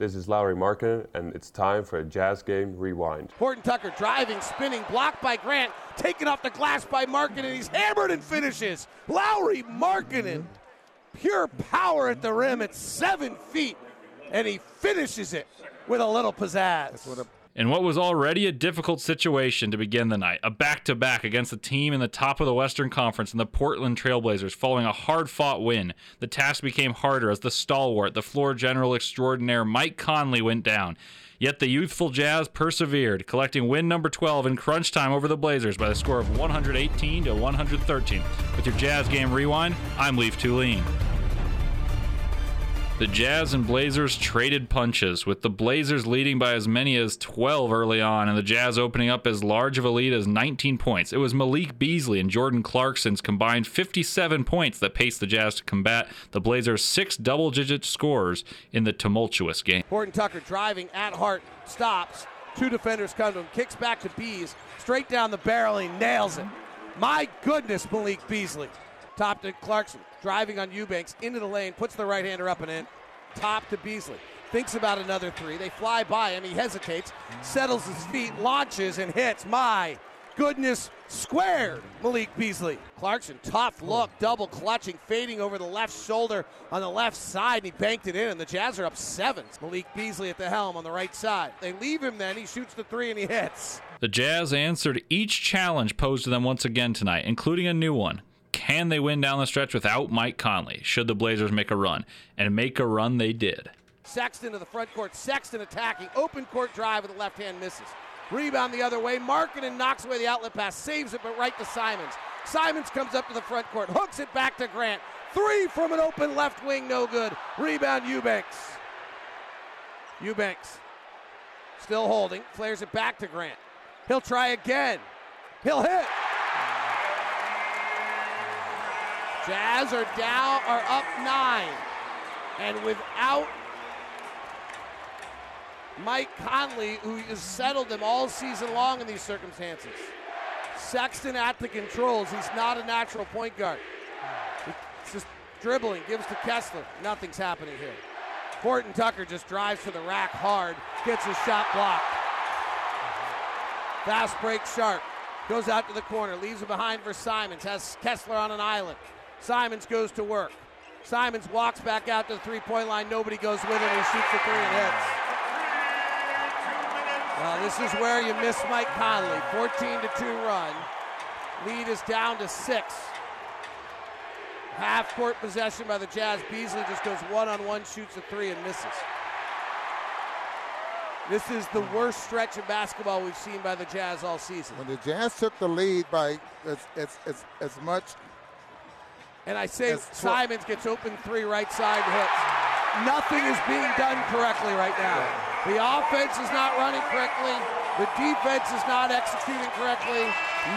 This is Lauri Markkanen, and it's time for a Jazz Game Rewind. Horton Tucker driving, spinning, blocked by Grant, taken off the glass by Markkanen, and he's hammered and finishes. Lauri Markkanen, pure power at the rim at seven feet, and he finishes it with a little pizzazz. In what was already a difficult situation to begin the night, a back to back against the team in the top of the Western Conference and the Portland Trailblazers following a hard fought win, the task became harder as the stalwart, the floor general extraordinaire Mike Conley went down. Yet the youthful Jazz persevered, collecting win number 12 in crunch time over the Blazers by the score of 118 to 113. With your Jazz game rewind, I'm Leaf Tulane. The Jazz and Blazers traded punches, with the Blazers leading by as many as 12 early on, and the Jazz opening up as large of a lead as 19 points. It was Malik Beasley and Jordan Clarkson's combined 57 points that paced the Jazz to combat the Blazers' six double digit scores in the tumultuous game. Horton Tucker driving at Hart, stops. Two defenders come to him, kicks back to Bees, straight down the barrel, he nails it. My goodness, Malik Beasley. Top to Clarkson, driving on Eubanks into the lane, puts the right hander up and in. Top to Beasley. Thinks about another three. They fly by him. He hesitates, settles his feet, launches, and hits. My goodness, squared Malik Beasley. Clarkson, tough look, double clutching, fading over the left shoulder on the left side, and he banked it in, and the Jazz are up seven. Malik Beasley at the helm on the right side. They leave him then. He shoots the three, and he hits. The Jazz answered each challenge posed to them once again tonight, including a new one. Can they win down the stretch without Mike Conley? Should the Blazers make a run? And make a run they did. Sexton to the front court. Sexton attacking. Open court drive with the left hand misses. Rebound the other way. Markkanen knocks away the outlet pass. Saves it, but right to Simons. Simons comes up to the front court. Hooks it back to Grant. Three from an open left wing. No good. Rebound Eubanks. Eubanks still holding. Flares it back to Grant. He'll try again. He'll hit. Jazz are down, are up nine. And without Mike Conley, who has settled them all season long in these circumstances. Sexton at the controls. He's not a natural point guard. He's just dribbling, gives to Kessler. Nothing's happening here. Horton Tucker just drives to the rack hard, gets his shot blocked. Fast break sharp. Goes out to the corner, leaves it behind for Simons, has Kessler on an island. Simons goes to work. Simons walks back out to the three point line. Nobody goes with him. He shoots the three and hits. Well, this is where you miss Mike Conley. 14 to 2 run. Lead is down to six. Half court possession by the Jazz. Beasley just goes one on one, shoots a three, and misses. This is the worst stretch of basketball we've seen by the Jazz all season. When the Jazz took the lead by as, as, as, as much and I say Simons gets open three right side hits. Nothing is being done correctly right now. The offense is not running correctly. The defense is not executing correctly.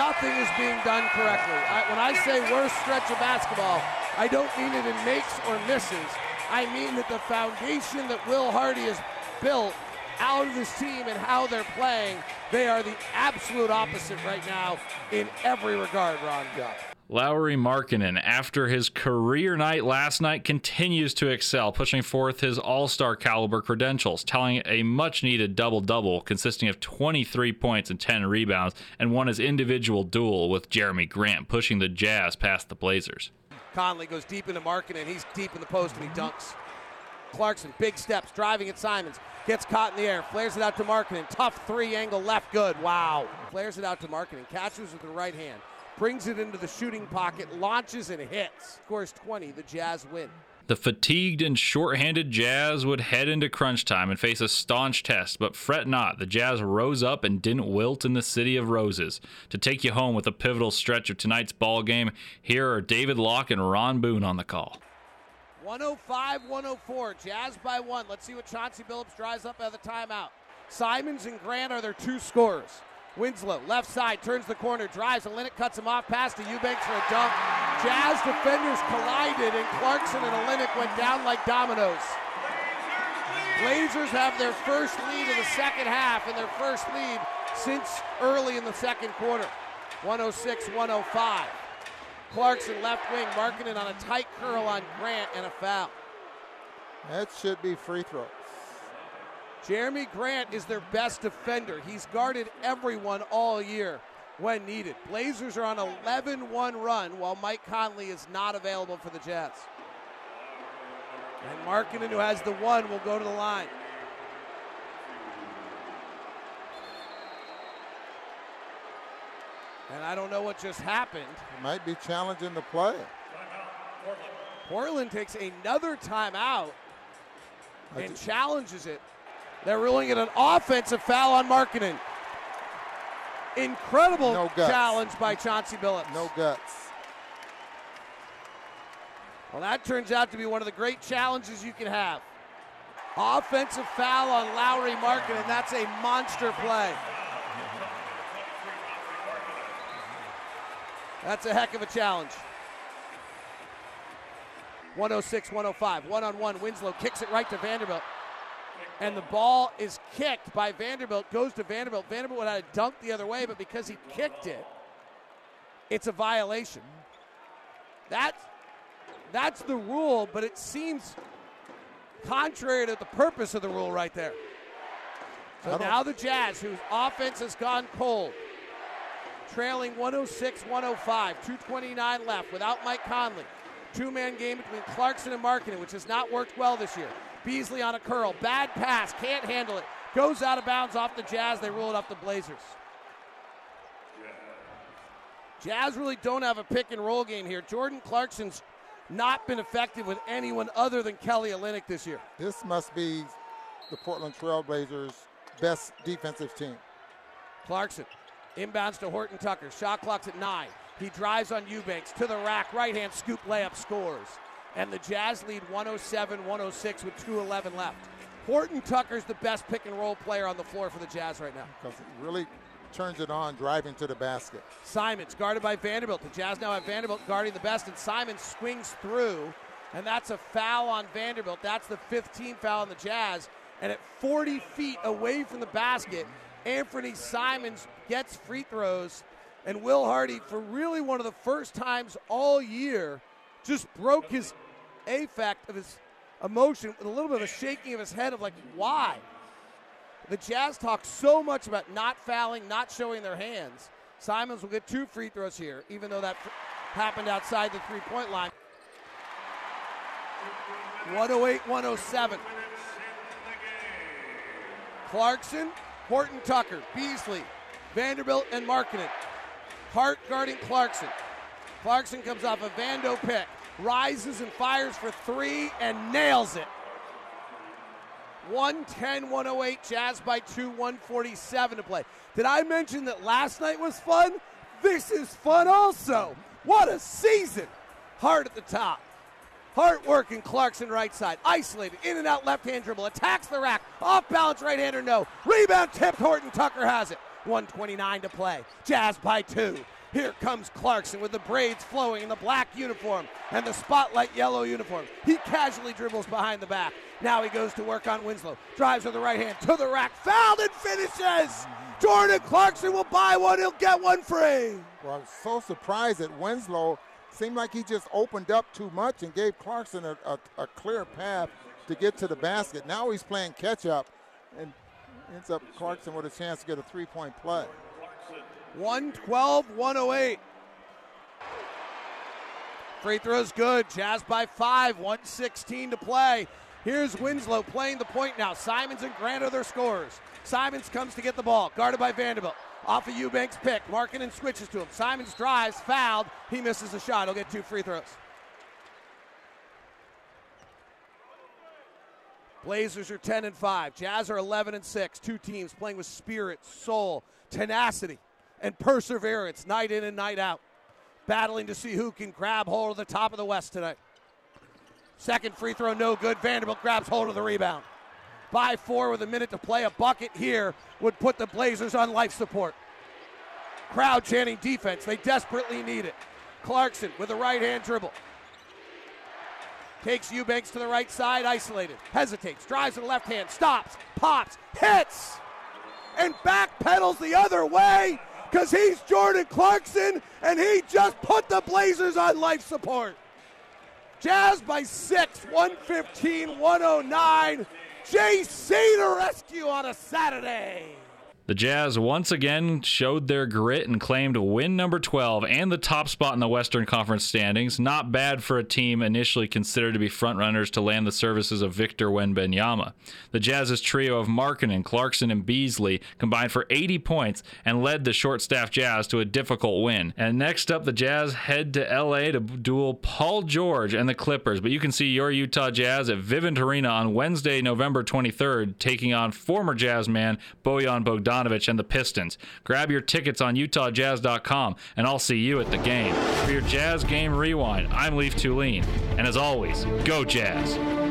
Nothing is being done correctly. I, when I say worst stretch of basketball, I don't mean it in makes or misses. I mean that the foundation that Will Hardy has built out of this team and how they're playing, they are the absolute opposite right now in every regard, Ron. Yeah. Lauri Markkanen, after his career night last night, continues to excel, pushing forth his all star caliber credentials, tallying a much needed double double consisting of 23 points and 10 rebounds, and won his individual duel with Jerami Grant, pushing the Jazz past the Blazers. Conley goes deep into Markkanen. He's deep in the post and he dunks. Clarkson, big steps, driving at Simons. Gets caught in the air, flares it out to Markkanen. Tough three angle left, good. Wow. Flares it out to Markkanen. Catches with the right hand brings it into the shooting pocket, launches and hits. Scores 20. The Jazz win. The fatigued and short-handed Jazz would head into crunch time and face a staunch test, but fret not, the Jazz rose up and didn't wilt in the City of Roses. To take you home with a pivotal stretch of tonight's ball game, here are David Locke and Ron Boone on the call. 105 104. Jazz by one. Let's see what Chauncey Billups drives up at the timeout. Simons and Grant are their two scorers. Winslow, left side, turns the corner, drives. and Olynyk cuts him off, pass to Eubanks for a dunk. Jazz defenders collided, and Clarkson and Olynyk went down like dominoes. Blazers have their first lead of the second half and their first lead since early in the second quarter. 106 105. Clarkson left wing, Markkanen on a tight curl on Grant and a foul. That should be free throws. Jerami Grant is their best defender. He's guarded everyone all year when needed. Blazers are on a 11 1 run while Mike Conley is not available for the Jazz. And Markkanen, who has the one, will go to the line. And I don't know what just happened. It might be challenging the play. Portland takes another timeout and challenges it. They're ruling it an offensive foul on Markkanen. Incredible No challenge by Chauncey Billups. No guts. Well, that turns out to be one of the great challenges you can have. Offensive foul on Lauri Markkanen. That's a monster play. That's a heck of a challenge. 106 105. One on one. Winslow kicks it right to Vanderbilt. And the ball is kicked by Vanderbilt, goes to Vanderbilt. Vanderbilt would have had a dunk the other way, but because he kicked it, it's a violation. That's that's the rule, but it seems contrary to the purpose of the rule right there. So now the Jazz, whose offense has gone cold, trailing 106 105, 229 left without Mike Conley. Two man game between Clarkson and Markkanen, which has not worked well this year. Beasley on a curl. Bad pass. Can't handle it. Goes out of bounds off the Jazz. They roll it up the Blazers. Jazz really don't have a pick and roll game here. Jordan Clarkson's not been effective with anyone other than Kelly Olynyk this year. This must be the Portland Trailblazers' best defensive team. Clarkson inbounds to Horton Tucker. Shot clock's at nine. He drives on Eubanks to the rack. Right hand scoop layup scores. And the Jazz lead 107 106 with 2.11 left. Horton Tucker's the best pick and roll player on the floor for the Jazz right now. Because really turns it on driving to the basket. Simons guarded by Vanderbilt. The Jazz now have Vanderbilt guarding the best, and Simons swings through, and that's a foul on Vanderbilt. That's the 15th foul on the Jazz. And at 40 feet away from the basket, Anfernee Simons gets free throws, and Will Hardy, for really one of the first times all year, just broke his affect of his emotion with a little bit of a shaking of his head of like, why? The Jazz talk so much about not fouling, not showing their hands. Simons will get two free throws here, even though that happened outside the three point line. 108 107. Clarkson, Horton Tucker, Beasley, Vanderbilt, and Markkanen. Hart guarding Clarkson. Clarkson comes off a Vando pick, rises and fires for three and nails it. 110 108, Jazz by 2, 147 to play. Did I mention that last night was fun? This is fun also. What a season! Hart at the top. Hart working Clarkson right side. Isolated. In and out left hand dribble. Attacks the rack. Off balance right hander, no. Rebound tipped. Horton Tucker has it. 129 to play. Jazz by two. Here comes Clarkson with the braids flowing in the black uniform and the spotlight yellow uniform. He casually dribbles behind the back. Now he goes to work on Winslow. Drives with the right hand to the rack. Fouled and finishes. Jordan Clarkson will buy one. He'll get one free. Well, I was so surprised that Winslow seemed like he just opened up too much and gave Clarkson a, a, a clear path to get to the basket. Now he's playing catch up and ends up Clarkson with a chance to get a three point play. 112 108. Free throw's good. Jazz by five. 116 to play. Here's Winslow playing the point now. Simons and Grant are their scorers. Simons comes to get the ball, guarded by Vanderbilt. Off of Eubanks pick. Markkanen switches to him. Simons drives, fouled. He misses the shot. He'll get two free throws. Blazers are 10 and 5. Jazz are 11 and 6. Two teams playing with spirit, soul, tenacity, and perseverance night in and night out. Battling to see who can grab hold of the top of the West tonight. Second free throw, no good. Vanderbilt grabs hold of the rebound. By four with a minute to play, a bucket here would put the Blazers on life support. Crowd chanting defense. They desperately need it. Clarkson with a right hand dribble. Takes Eubanks to the right side, isolated. Hesitates, drives to the left hand, stops, pops, hits, and back pedals the other way because he's Jordan Clarkson and he just put the Blazers on life support. Jazz by six, 115 109. JC to rescue on a Saturday. The Jazz once again showed their grit and claimed win number 12 and the top spot in the Western Conference standings. Not bad for a team initially considered to be frontrunners to land the services of Victor Wembanyama. The Jazz's trio of Markkanen, Clarkson, and Beasley combined for 80 points and led the short-staffed Jazz to a difficult win. And next up, the Jazz head to LA to duel Paul George and the Clippers. But you can see your Utah Jazz at Vivint Arena on Wednesday, November 23rd, taking on former Jazz man Bojan Bogdanovic and the Pistons. Grab your tickets on UtahJazz.com, and I'll see you at the game. For your Jazz Game Rewind, I'm Leaf Tulane. And as always, go Jazz!